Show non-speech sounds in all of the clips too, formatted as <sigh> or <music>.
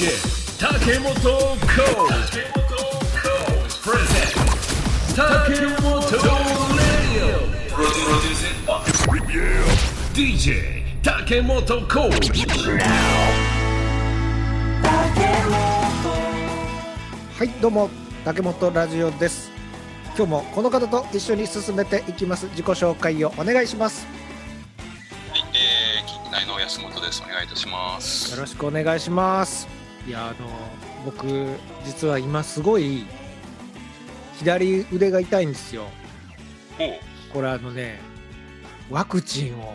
DJ 竹本コーチプレゼンツ竹本レディオ DJ 竹本コーチはいどうも。竹本ラジオです。今日もこの方と一緒に進めていきます。自己紹介をお願いします。はい、えー、近内の安本です。お願いいたします。よろしくお願いしますいやあの僕実は今すごい左腕が痛いんですよ。これあのねワクチンを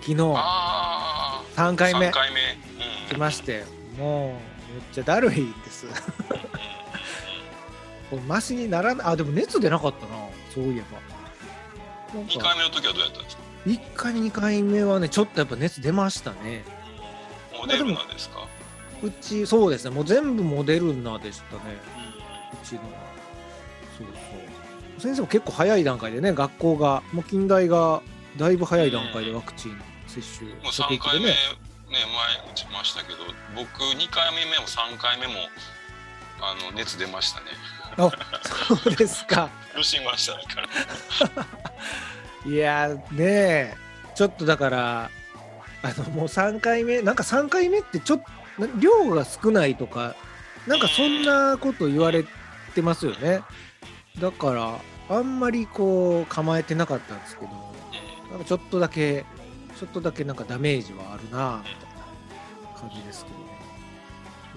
昨日ああ、3回目3回目。うん。来ましてもうめっちゃだるいです。マシにならないあでも熱出なかったなそういえば。なん2か回目の時はどうやったんですか？1回2回目はねちょっとやっぱ熱出ましたね。モデルナですか？うちそうですね。もう全部モデルナでしたね。うちのは。そうそう。先生も結構早い段階でね学校がもう近代がだいぶ早い段階でワクチン接種もう3していて回目、ね、ね前打ちましたけど、僕2回目も3回目もあの熱出ましたね。あそうですか。苦しみましたねから。<laughs> いやーねえ。ちょっとだからあのもう3回目なんか3回目ってちょっと量が少ないとかなんかそんなこと言われてますよねだからあんまりこう構えてなかったんですけどなんかちょっとだけちょっとだけなんかダメージはあるなみたいな感じですけどね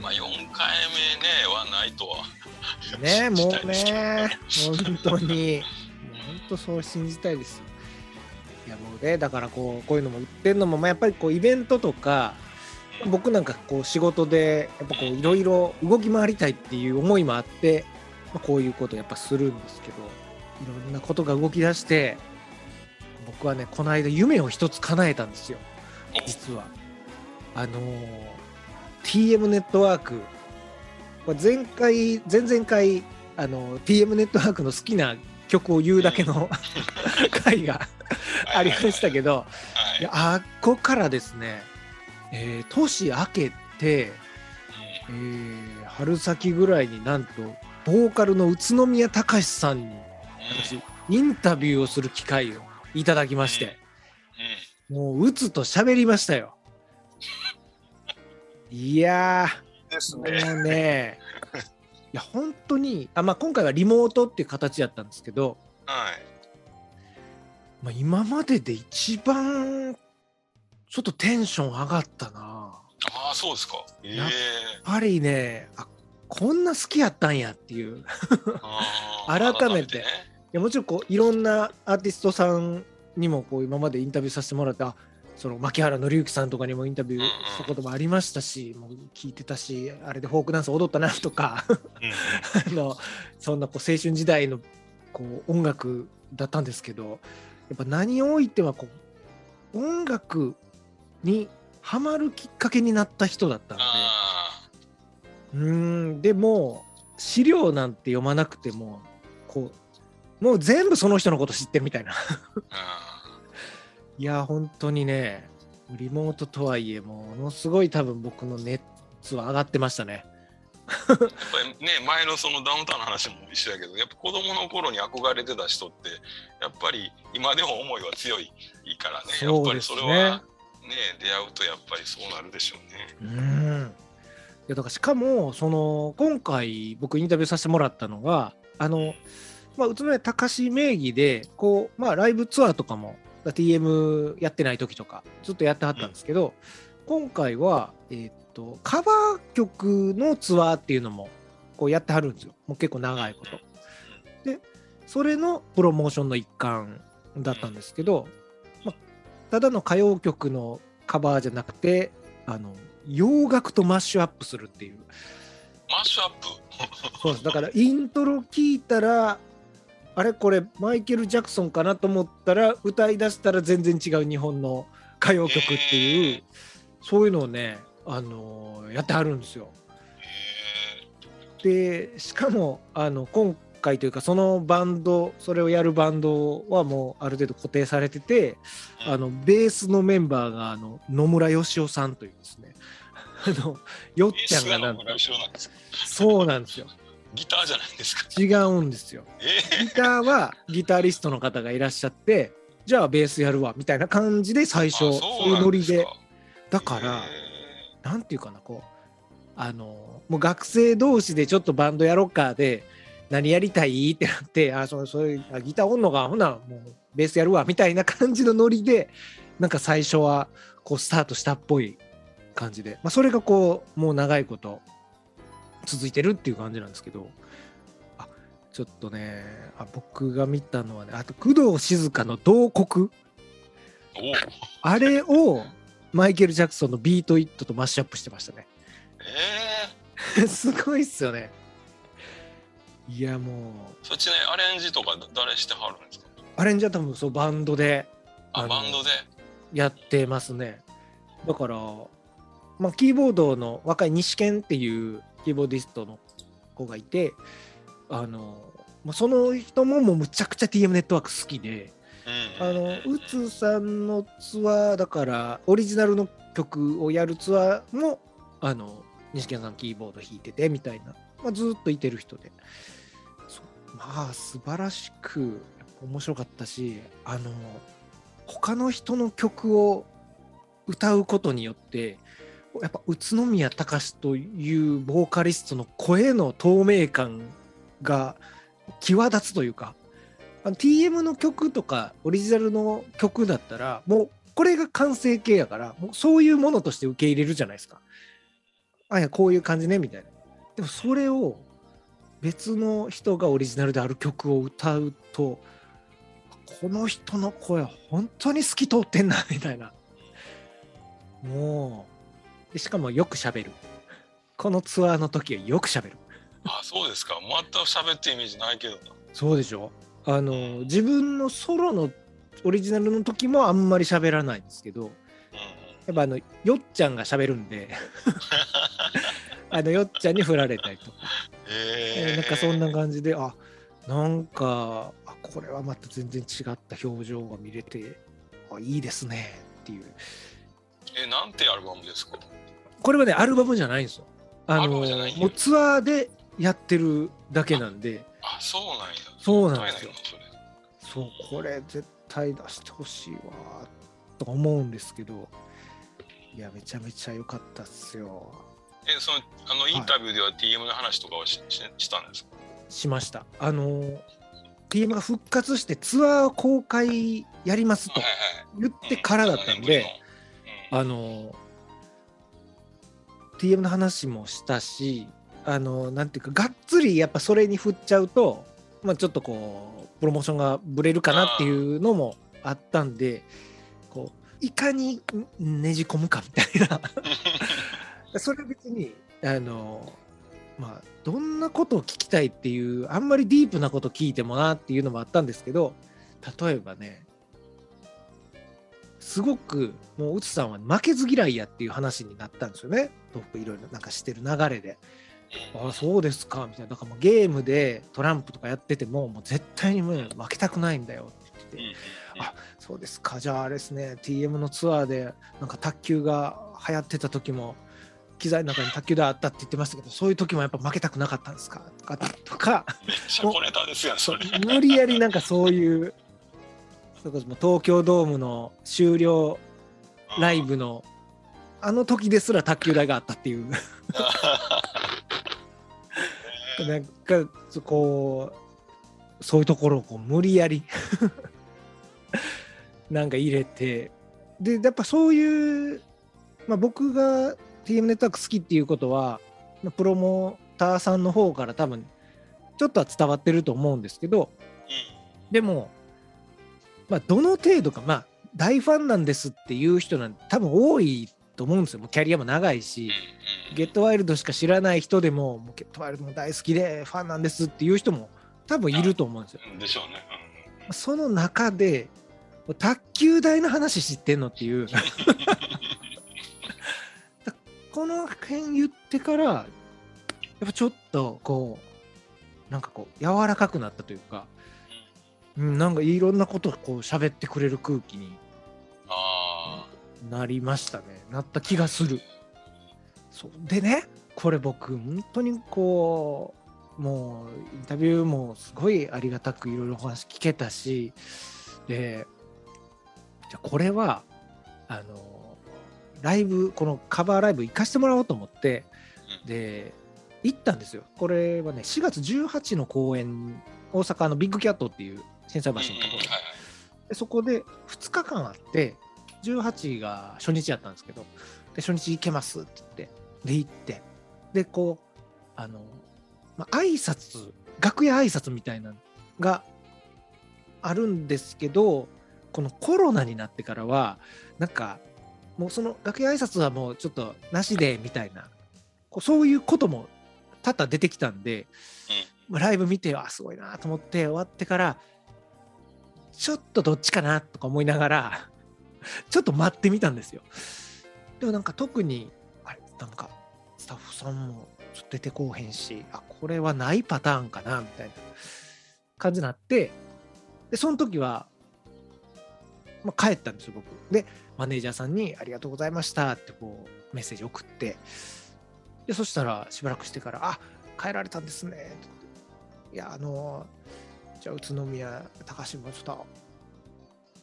まあ4回目ねはないとは。ねもうね、本当に、もう本当そう信じたいですよ。いやもうね、だからこうこういうのも売ってるのも、まあ、やっぱりこうイベントとか、僕なんかこう仕事で、やっぱこういろいろ動き回りたいっていう思いもあって、まあ、こういうことをやっぱするんですけど、いろんなことが動き出して、僕はね、この間夢を一つ叶えたんですよ、実は。あのー TM ネットワーク前回前々回あの TM ネットワークの好きな曲を言うだけの <laughs> 回がありましたけどはい。いやあっこからですね、えー年明けて、えー春先ぐらいになんとボーカルの宇都宮隆さんに私インタビューをする機会をいただきましてもううつと喋りましたよ。いやーですもうね、いや本当にあ、まあ、今回はリモートっていう形やったんですけど、はい。まあ、今までで一番ちょっとテンション上がったな。ああ、そうですか。ええやっぱりねあこんな好きやったんやっていう。改めて。ね。やもちろんこういろんなアーティストさんにもこう今までインタビューさせてもらったその牧原紀之さんとかにもインタビューしたこともありましたし、もう聞いてたしあれでフォークダンス踊ったなとかうん <laughs> あのそんなこう青春時代のこう音楽だったんですけどやっぱ何をおいてはこう音楽にハマるきっかけになった人だったので。あうーん。でも資料なんて読まなくてもこうもう全部その人のこと知ってるみたいな。<laughs> いや本当にねリモートとはいえものすごい多分僕の熱は上がってましたね。ーやっぱりね前のそのダウンタウンの話も一緒やけどやっぱ子供の頃に憧れてた人ってやっぱり今でも思いは強いからねやっぱりそれはね出会うとやっぱりそうなるでしょうね。うんいやだからしかもその今回僕インタビューさせてもらったのがあの、まあ、宇都宮隆名義でこう、まあ、ライブツアーとかも TM やってない時とかずっとやってはったんですけど、今回は、えーっとカバー曲のツアーっていうのもこうやってはるんですよもう結構長いこと。でそれのプロモーションの一環だったんですけど、ただの歌謡曲のカバーじゃなくてあの洋楽とマッシュアップするっていう。マッシュアップ？<laughs> そうです。だからイントロ聞いたらあれこれマイケル・ジャクソンかなと思ったら歌い出したら全然違う日本の歌謡曲っていう、へそういうのをね、あのーやってはるんですよ。でしかもあの今回というかそのバンドそれをやるバンドはもうある程度固定されててあのベースのメンバーがあの野村義雄さんというですね。<laughs> あのよっちゃんがなんとそうなんですよ。ギターじゃないですか。違うんですよ。えギターはギタリストの方がいらっしゃってじゃあベースやるわみたいな感じで最初あそういうノリで。だかからなんていうかなこうあのもう学生同士でちょっとバンドやろうかで何やりたい？ってなってあそうそういうあギターおんのかほなもうベースやるわみたいな感じのノリでなんか最初はこうスタートしたっぽい感じで、まあ、それがこうもう長いこと続いてるっていう感じなんですけど。あちょっとねあ僕が見たのはねあと工藤静香の「慟哭おお」あれをマイケル・ジャクソンの「ビート・イット」とマッシュアップしてましたね。え <laughs> すごいっすよねいやもう。ー、そっちねアレンジとか誰してはるんですか？アレンジは多分そうバンドであバンドで？やってますね。だから、まあ、キーボードの若い nishi-ken っていうキーボーディストの子がいてあのまあその人ももうむちゃくちゃ TM ネットワーク好きでうんあのうつさんのツアーだからオリジナルの曲をやるツアーもあの西健さんキーボード弾いててみたいな、まあ、ずっといてる人でまあ素晴らしく面白かったしあの他の人の曲を歌うことによってやっぱ宇都宮隆というボーカリストの声の透明感が際立つというかあの TM の曲とかオリジナルの曲だったらもうこれが完成形やからもうそういうものとして受け入れるじゃないですか。あいやこういう感じねみたいな。でもそれを別の人がオリジナルである曲を歌うとこの人の声本当に透き通ってんなみたいな。もうでしかもよく喋る。このツアーの時はよく喋る。あそうですか全く喋ってイメージないけどなそうでしょあの自分のソロのオリジナルの時もあんまり喋らないんですけどやっぱあのよっちゃんが喋るんで <laughs> <laughs> あのよっちゃんに振られたりとか、えー、なんかそんな感じであなんかあこれはまた全然違った表情が見れてあいいですねっていう。えなんてアルバムですか？これはねアルバムじゃないんですよ。あのもうツアーでやってるだけなんで。あそうなんや。そうなんですよ。そうこれ絶対出してほしいわとか思うんですけど。いやめちゃめちゃ良かったっすよえそのあのインタビューでは TM の話とかはしししたんですか？しました。あの TM が復活してツアー公開やりますと言ってからだったんで、うんあの TM の話もしたしあのなんていうかがっつりやっぱそれに振っちゃうと、まあ、ちょっとこうプロモーションがぶれるかなっていうのもあったんでこういかにねじ込むかみたいな <laughs> それは別にあのまあどんなことを聞きたいっていうあんまりディープなこと聞いてもなっていうのもあったんですけど例えばねすごくもううつさんは負けず嫌いやっていう話になったんですよね。トップいろいろなんかしてる流れで。ああそうですかみたいな。だからもうゲームでトランプとかやっててももう絶対にもう負けたくないんだよって言ってて、あそうですか。じゃああれですね。TM のツアーでなんか卓球が流行ってた時も機材の中に卓球台あったって言ってましたけどそういう時もやっぱ負けたくなかったんですかとかとか無理やりなんかそういうそこそ東京ドームの終了ライブのあの時ですら卓球台があったっていうなんかこうそういうところをこう無理やりなんか入れてでやっぱそういう、まあ、僕が TM ネットワーク好きっていうことはまあプロモーターさんの方から多分ちょっとは伝わってると思うんですけどでも、まあ、どの程度かまあ大ファンなんですっていう人なんて多分多いと思うんですよもうキャリアも長いし。ゲットワイルドしか知らない人でも、もうゲットワイルドも大好きでファンなんですっていう人も多分いると思うんですよ。うんでしょうねその中で、卓球台の話知ってんのっていう。<laughs> この辺言ってから、やっぱちょっとこう、なんかこう、柔らかくなったというか、うん、なんかいろんなことをこう喋ってくれる空気になりましたね。なった気がする。そうでねこれ僕本当にこうもうインタビューもすごいありがたくいろいろお話聞けたしでじゃこれはあのライブこのカバーライブ行かしてもらおうと思ってで行ったんですよ。これはね4月18の公演大阪のビッグキャットっていう心斎橋のところ。ででそこで2日間あって18が初日やったんですけどで初日行けますって言ってで行って。でこうあの、まあ、挨拶楽屋挨拶みたいなのがあるんですけどこのコロナになってからはなんかもうその楽屋挨拶はもうちょっとなしでみたいなこうそういうことも多々出てきたんで、まあライブ見てあすごいなと思って終わってからちょっとどっちかなとか思いながら <laughs> ちょっと待ってみたんですよ。でもなんか特にあれなんかスタッフさんもちょっと出てこうへんしあこれはないパターンかなみたいな感じになってでその時は、まあ、帰ったんですよ僕。でマネージャーさんに「ありがとうございました」ってこうメッセージ送って。でそしたらしばらくしてから「あ帰られたんですね」っていやあのじゃあ宇都宮高橋もちょっと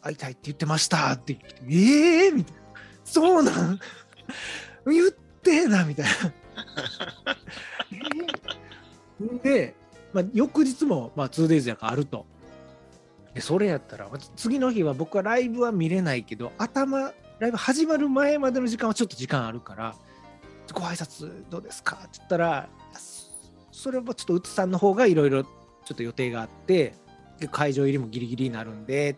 会いたいって言ってました。ってってええー、みたいな。そうなん？<laughs> 言ってなみたいな。<laughs> で、まあ、翌日も、まあ、2days やからあると。でそれやったら次の日は僕はライブは見れないけど頭ライブ始まる前までの時間はちょっと時間あるからご挨拶どうですか？って言ったらそれはちょっとうつさんの方がいろいろちょっと予定があって会場入りもギリギリになるんでっ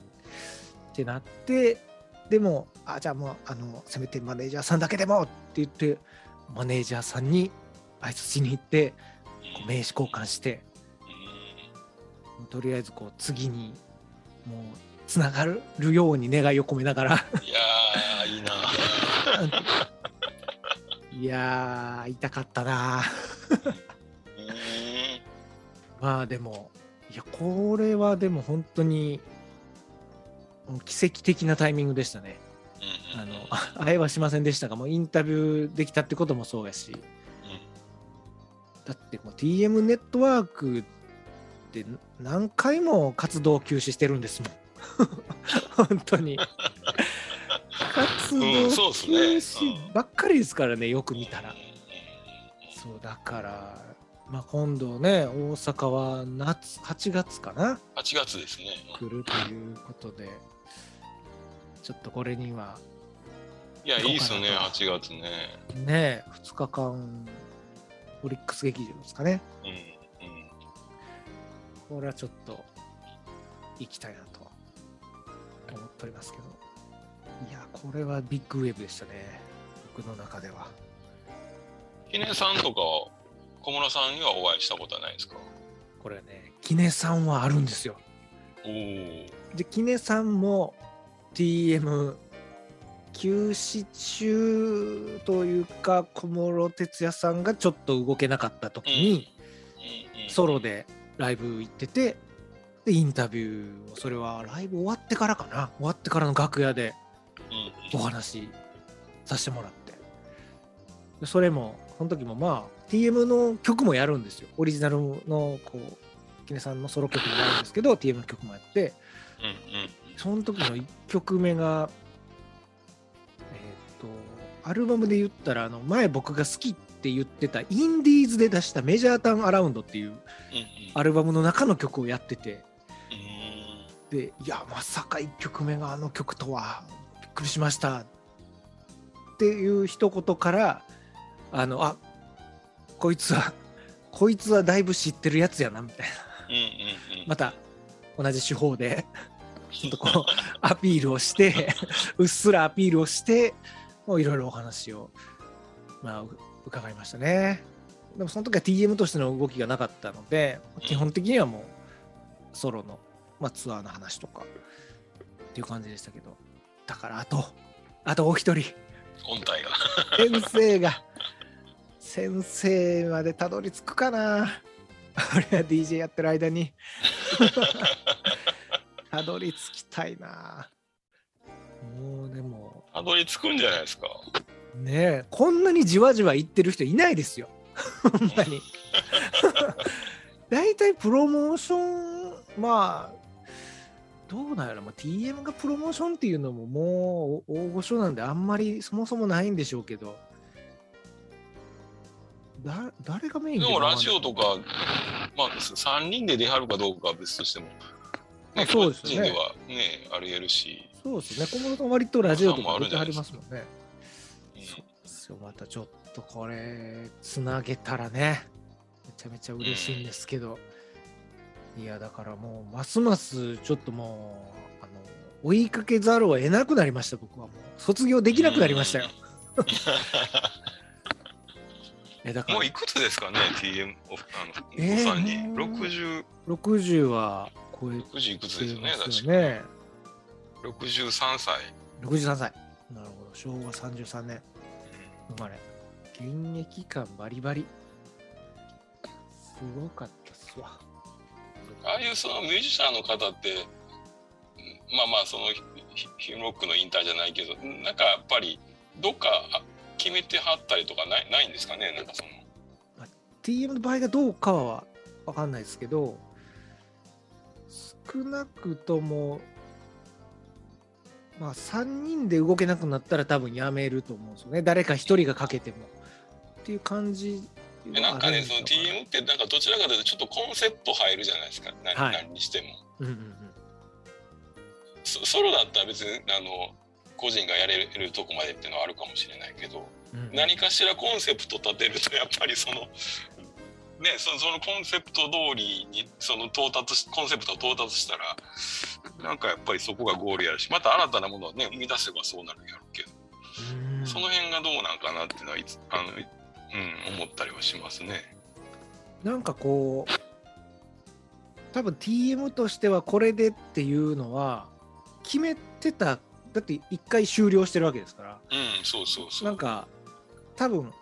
てなってでもあじゃあもうあのせめてマネージャーさんだけでもって言ってマネージャーさんに挨拶しに行って名刺交換してとりあえずこう次にもうつながるように願いを込めながら。いやーいいな。<laughs> いやー痛かったな。うん。まあでもいやこれはでも本当に奇跡的なタイミングでしたね。うんあの <laughs> あ会えはしませんでしたがもうインタビューできたってこともそうやし。だってもう TM ネットワークって何回も活動休止してるんですもん。<laughs> 本当に。活動休ね。止ばっかりですからねよく見たら。そうだから、まあ、今度ね大阪は夏8月かな？8月ですね。来るということでちょっとこれにはいやいいっすね8月ね。ね2日間オリックス劇場ですかね。うんうんこれはちょっと行きたいなと思っておりますけど。いやこれはビッグウェーブでしたね。僕の中では。記念さんとか小室さんにはお会いしたことはないですか？これねキネさんはあるんですよ。おおでキネさんも TM 休止中というか小室哲哉さんがちょっと動けなかった時に、ソロでライブ行っててでインタビューをそれはライブ終わってからかな。終わってからの楽屋でお話しさせてもらって。でそれもその時もまあ TM の曲もやるんですよ。オリジナルのこうキネさんのソロ曲もやるんですけど TM の曲もやって。その時の1曲目がえっ、とアルバムで言ったらあの前僕が好きって言ってたインディーズで出した「メジャーターンアラウンド」っていうアルバムの中の曲をやってて。うん。でいやまさか1曲目があの曲とはびっくりしました。っていう一言からあのあこいつはこいつはだいぶ知ってるやつやなみたいな。また同じ手法でちょっとこう <laughs> アピールをしてうっすらアピールをしてもういろいろお話を、まあ、う伺いましたね。でもその時は TM としての動きがなかったので基本的にはもうソロの、まあ、ツアーの話とかっていう感じでしたけど。だからあとあとお一人。本体が。先生が先生までたどり着くかな。俺は DJ やってる間に。<laughs> たどり着きたいな。もうでも。たどり着くんじゃないですかねえこんなにじわじわいってる人いないですよ。<laughs> ほんまに。<laughs> 大体プロモーションまあどうなんやろ、まあ、TM がプロモーションっていうのももう大御所なんであんまりそもそもないんでしょうけど。だ誰がメインでもラジオとかか、まあ、3人で出はるかどうかは別としても、まあそうですよね。個人ではね、ありえるし、そうですね。小室さん割とラジオとか出てはりますもんねですよ。またちょっとこれつなげたらね。めちゃめちゃ嬉しいんですけど、いやだからもうますますちょっともうあの追いかけざるを得なくなりました僕は。もう卒業できなくなりましたよ、<laughs> えだから。もういくつですかね、TM おあ子さんに？もう60、60は超え60いくつてですよね、確か。よね。63歳。63歳。なるほど。昭和33年生まれ。現役感バリバリ。すごかったっすわ。ああいうそのミュージシャンの方って、うんまあまあ、そのヒヒューロックの引退じゃないけど、なんかやっぱり、どっかあ決めてはったりとかないないんですかね、なんかその。TM の場合がどうかは分かんないですけど少なくともまあ3人で動けなくなったら多分やめると思うんですよね。誰か1人がかけてもっていう感じえなんかね、その TM ってなんかどちらかというとちょっとコンセプト入るじゃないですか、なはい。何にしても。うんうんソソロだったら別にあの個人がやれるとこまでっていうのはあるかもしれないけど、うんうん。何かしらコンセプト立てるとやっぱりそのねそのそのコンセプト通りにその到達しコンセプトを到達したらなんかやっぱりそこがゴールやるしまた新たなものをね生み出せばそうなるんやろうけど、うんその辺がどうなんかなっていうのはいつあの、うん、思ったりはしますね。なんかこう多分 TM としてはこれでっていうのは決めてただって1回終了してるわけですからうんそうそうそう。なんか多分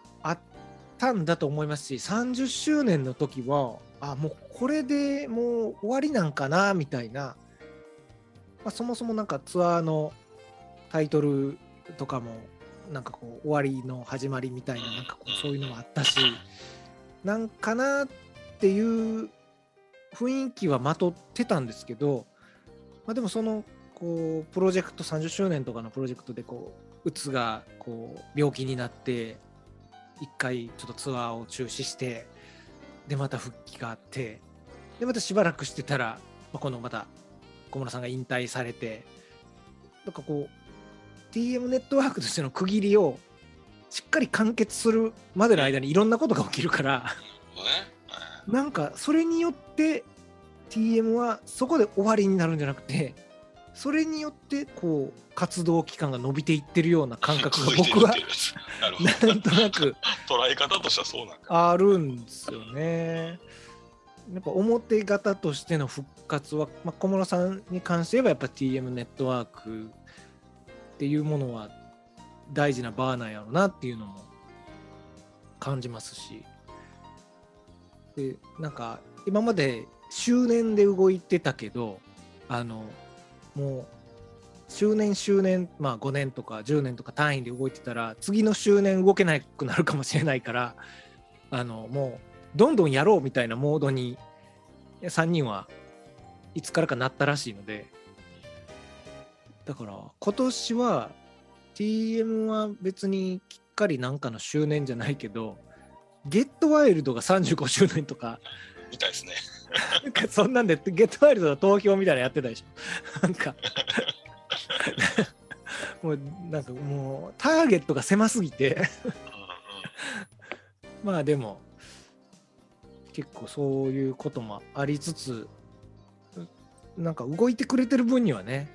たんだと思いますし30周年の時はあもうこれでもう終わりなんかなみたいな、まあ、そもそもなんかツアーのタイトルとかもなんかこう終わりの始まりみたいななんかこうそういうのもあったしなんかなっていう雰囲気はまとってたんですけど、まあ、でもそのこうプロジェクト30周年とかのプロジェクトでこううつがこう病気になって一回ちょっとツアーを中止してでまた復帰があってでまたしばらくしてたら、まあ、このまた小室さんが引退されてなんかこう TM ネットワークとしての区切りをしっかり完結するまでの間にいろんなことが起きるからなんかそれによって TM はそこで終わりになるんじゃなくてそれによってこう活動期間が伸びていってるような感覚が <laughs> 僕はなんとなく捉え方としてはそうなんか。あるんですよね。やっぱ表方としての復活は、まあ、小室さんに関して言えばやっぱ TM ネットワークっていうものは大事なバーなんやろうなっていうのも感じますしでなんか今まで周年で動いてたけどあのもう周年周年まあ5年とか10年とか単位で動いてたら次の周年動けなくなるかもしれないからあのもうどんどんやろうみたいなモードに3人はいつからかなったらしいのでだから今年は TM は別にきっかりなんかの周年じゃないけどゲットワイルドが35周年とかみたいですね。<laughs> なんかそんなんでゲットワイルドの投票みたいなのやってたでしょ。<laughs> なんか。<laughs> もうなんかもうターゲットが狭すぎて。まあでも結構そういうこともありつつなんか動いてくれてる分にはね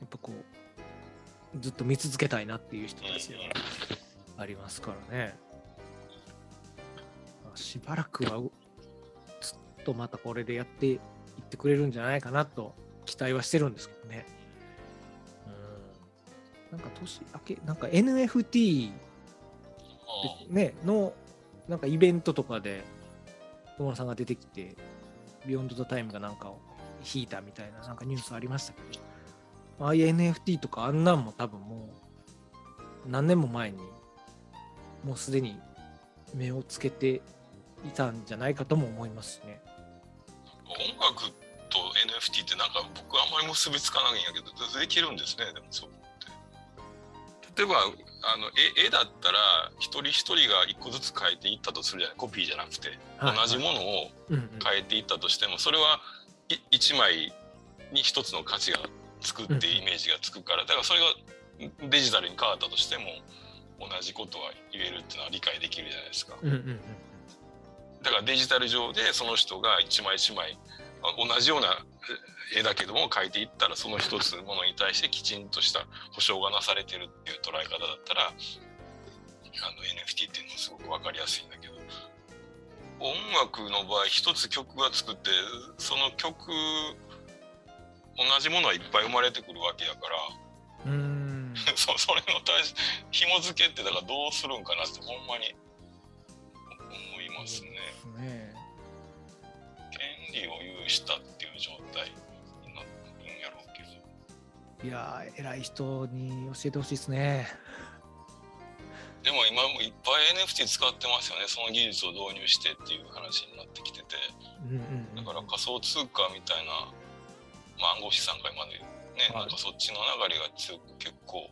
やっぱこうずっと見続けたいなっていう人たちではありますからね、まあしばらくはとまたこれでやっていってくれるんじゃないかなと期待はしてるんですけどねうんなんか年明けなんか NFT ね、のなんかイベントとかで小室さんが出てきて Beyond the Time かなんかを弾いたみたいななんかニュースありましたけどああいう NFT とかあんなんも多分もう何年も前にもうすでに目をつけていたんじゃないかとも思いますしね。僕あんまり結びつかないんやけどできるんですねでもそうって。例えばあの絵絵だったら一人一人が一個ずつ変えていったとするじゃないコピーじゃなくて、はい同じものをうんうん。変えていったとしてもそれはい一枚に一つの価値がつくってイメージがつくからだからそれがデジタルに変わったとしても同じことは言えるっていうのは理解できるじゃないですか。うんうんうんだからデジタル上でその人が一枚一枚あ同じようなえ絵だけども描いていったらその一つものに対してきちんとした保証がなされてるっていう捉え方だったらあの NFT っていうのはすごく分かりやすいんだけど音楽の場合一つ曲が作ってその曲同じものはいっぱい生まれてくるわけやからうーん <laughs> そそれの対し紐付けってだからどうするんかなってほんまに思いますね。ね権利を有したっていう状態になるんやろうけど。いやー偉い人に教えてほしいですね。でも今もいっぱい NFT 使ってますよね。その技術を導入してっていう話になってきてて。だから仮想通貨みたいな、まあ、暗号資産界までね、はい。なんかそっちの流れが強く結構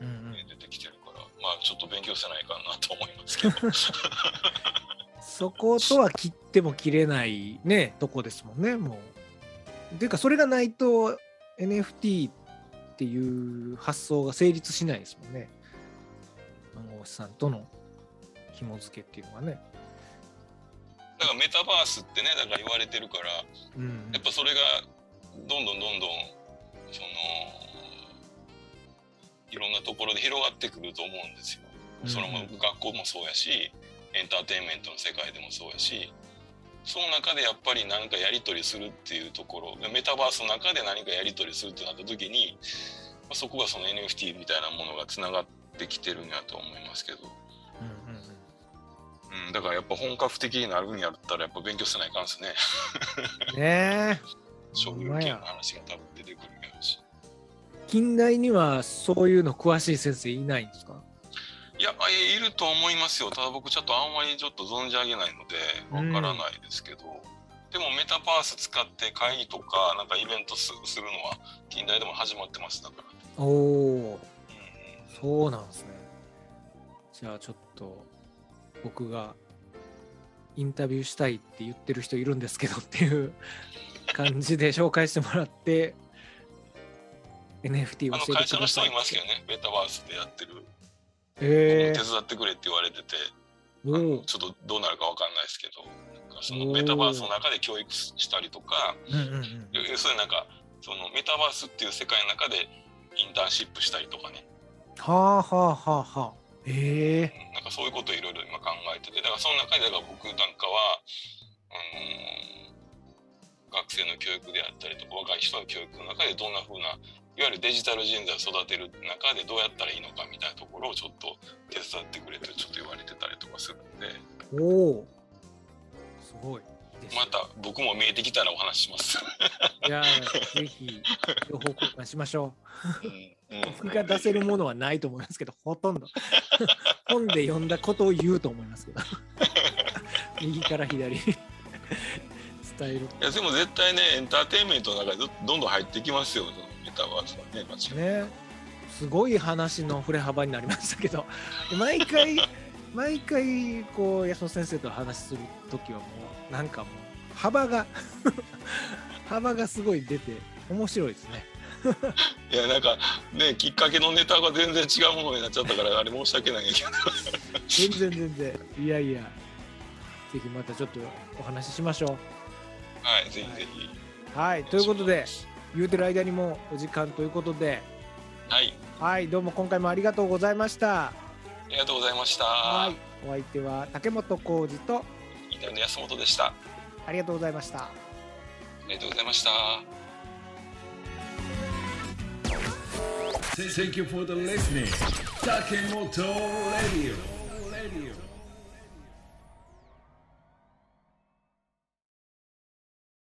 うんう出てきてるからまあちょっと勉強せないかなと思いますけど <laughs> そことは切っても切れないねとこですもんねもう。っていうかそれがないと NFT っていう発想が成立しないですもんね。暗号資産との紐付けっていうのはね。だからメタバースってねだから言われてるからうんやっぱそれがどんどんどんどんそのいろんなところで広がってくると思うんですよ。それもうん学校もそうやしエンターテインメントの世界でもそうやしその中でやっぱり何かやり取りするっていうところメタバースの中で何かやり取りするってなった時にまあそこがその NFT みたいなものがつながってきてるんやと思いますけど、うんうんうん。うん、だからやっぱ本格的になるんやったらやっぱ勉強せないかんですね。ねえ。所有権の話が多分出てくるやろうし。近代にはそういうの詳しい先生いないんですか？いや、えいると思いますよ。ただ僕ちょっとあんまりちょっと存じ上げないので、わからないですけど、でもメタバース使って会議とか、なんかイベントすするのは、近代でも始まってますだから。おおうん。そうなんですね。じゃあちょっと僕がインタビューしたいって言ってる人いるんですけどっていう感じで紹介してもらって NFT <laughs> あの教えてください会社の人いますけどね、メタバースでやってる。え手伝ってくれって言われてて、ー、あおおのちょっとどうなるかわかんないですけど、なんかそのメタバースの中で教育したりとか、うんうんうん。要するになんか、そのメタバースっていう世界の中でインターンシップしたりとかね、はあはあはあはあ。ええなんかそういうことをいろいろ今考えてて、だからその中でだから僕なんかは、あの学生の教育であったりとか、若い人の教育の中でどんな風な、いわゆるデジタル人材を育てる中でどうやったらいいのかみたいなところをちょっと手伝ってくれてちょっと言われてたりとかするんで、おおすごいまた僕も見えてきたらお話しします。いやーぜひ情報交換しましょううん僕が出せるものはないと思いますけど、ほとんど。本で読んだことを言うと思いますけど。<laughs> 右から左に伝える。いやでも絶対ねエンターテインメントの中でどどんどん入ってきますよそのメタバースはね間違いね。すごい話の振れ幅になりましたけど、<laughs> 毎回、毎回、こう、安野先生と話するときはもう、なんかもう、幅が、<laughs> 幅がすごい出て、面白いですね。<laughs> いやなんかねきっかけのネタが全然違うものになっちゃったからあれ申し訳ないけど全然全然。いやいや。ぜひまたちょっとお話ししましょう。はいぜひぜひはい、ということで、言うてる間にもうお時間ということで、はいはい、どうも今回もありがとうございました。ありがとうございました、はい、お相手は竹本浩二とインターの安本でしたあありがとうございました。りがとうございました Thank you for the listening. Takemoto Radio.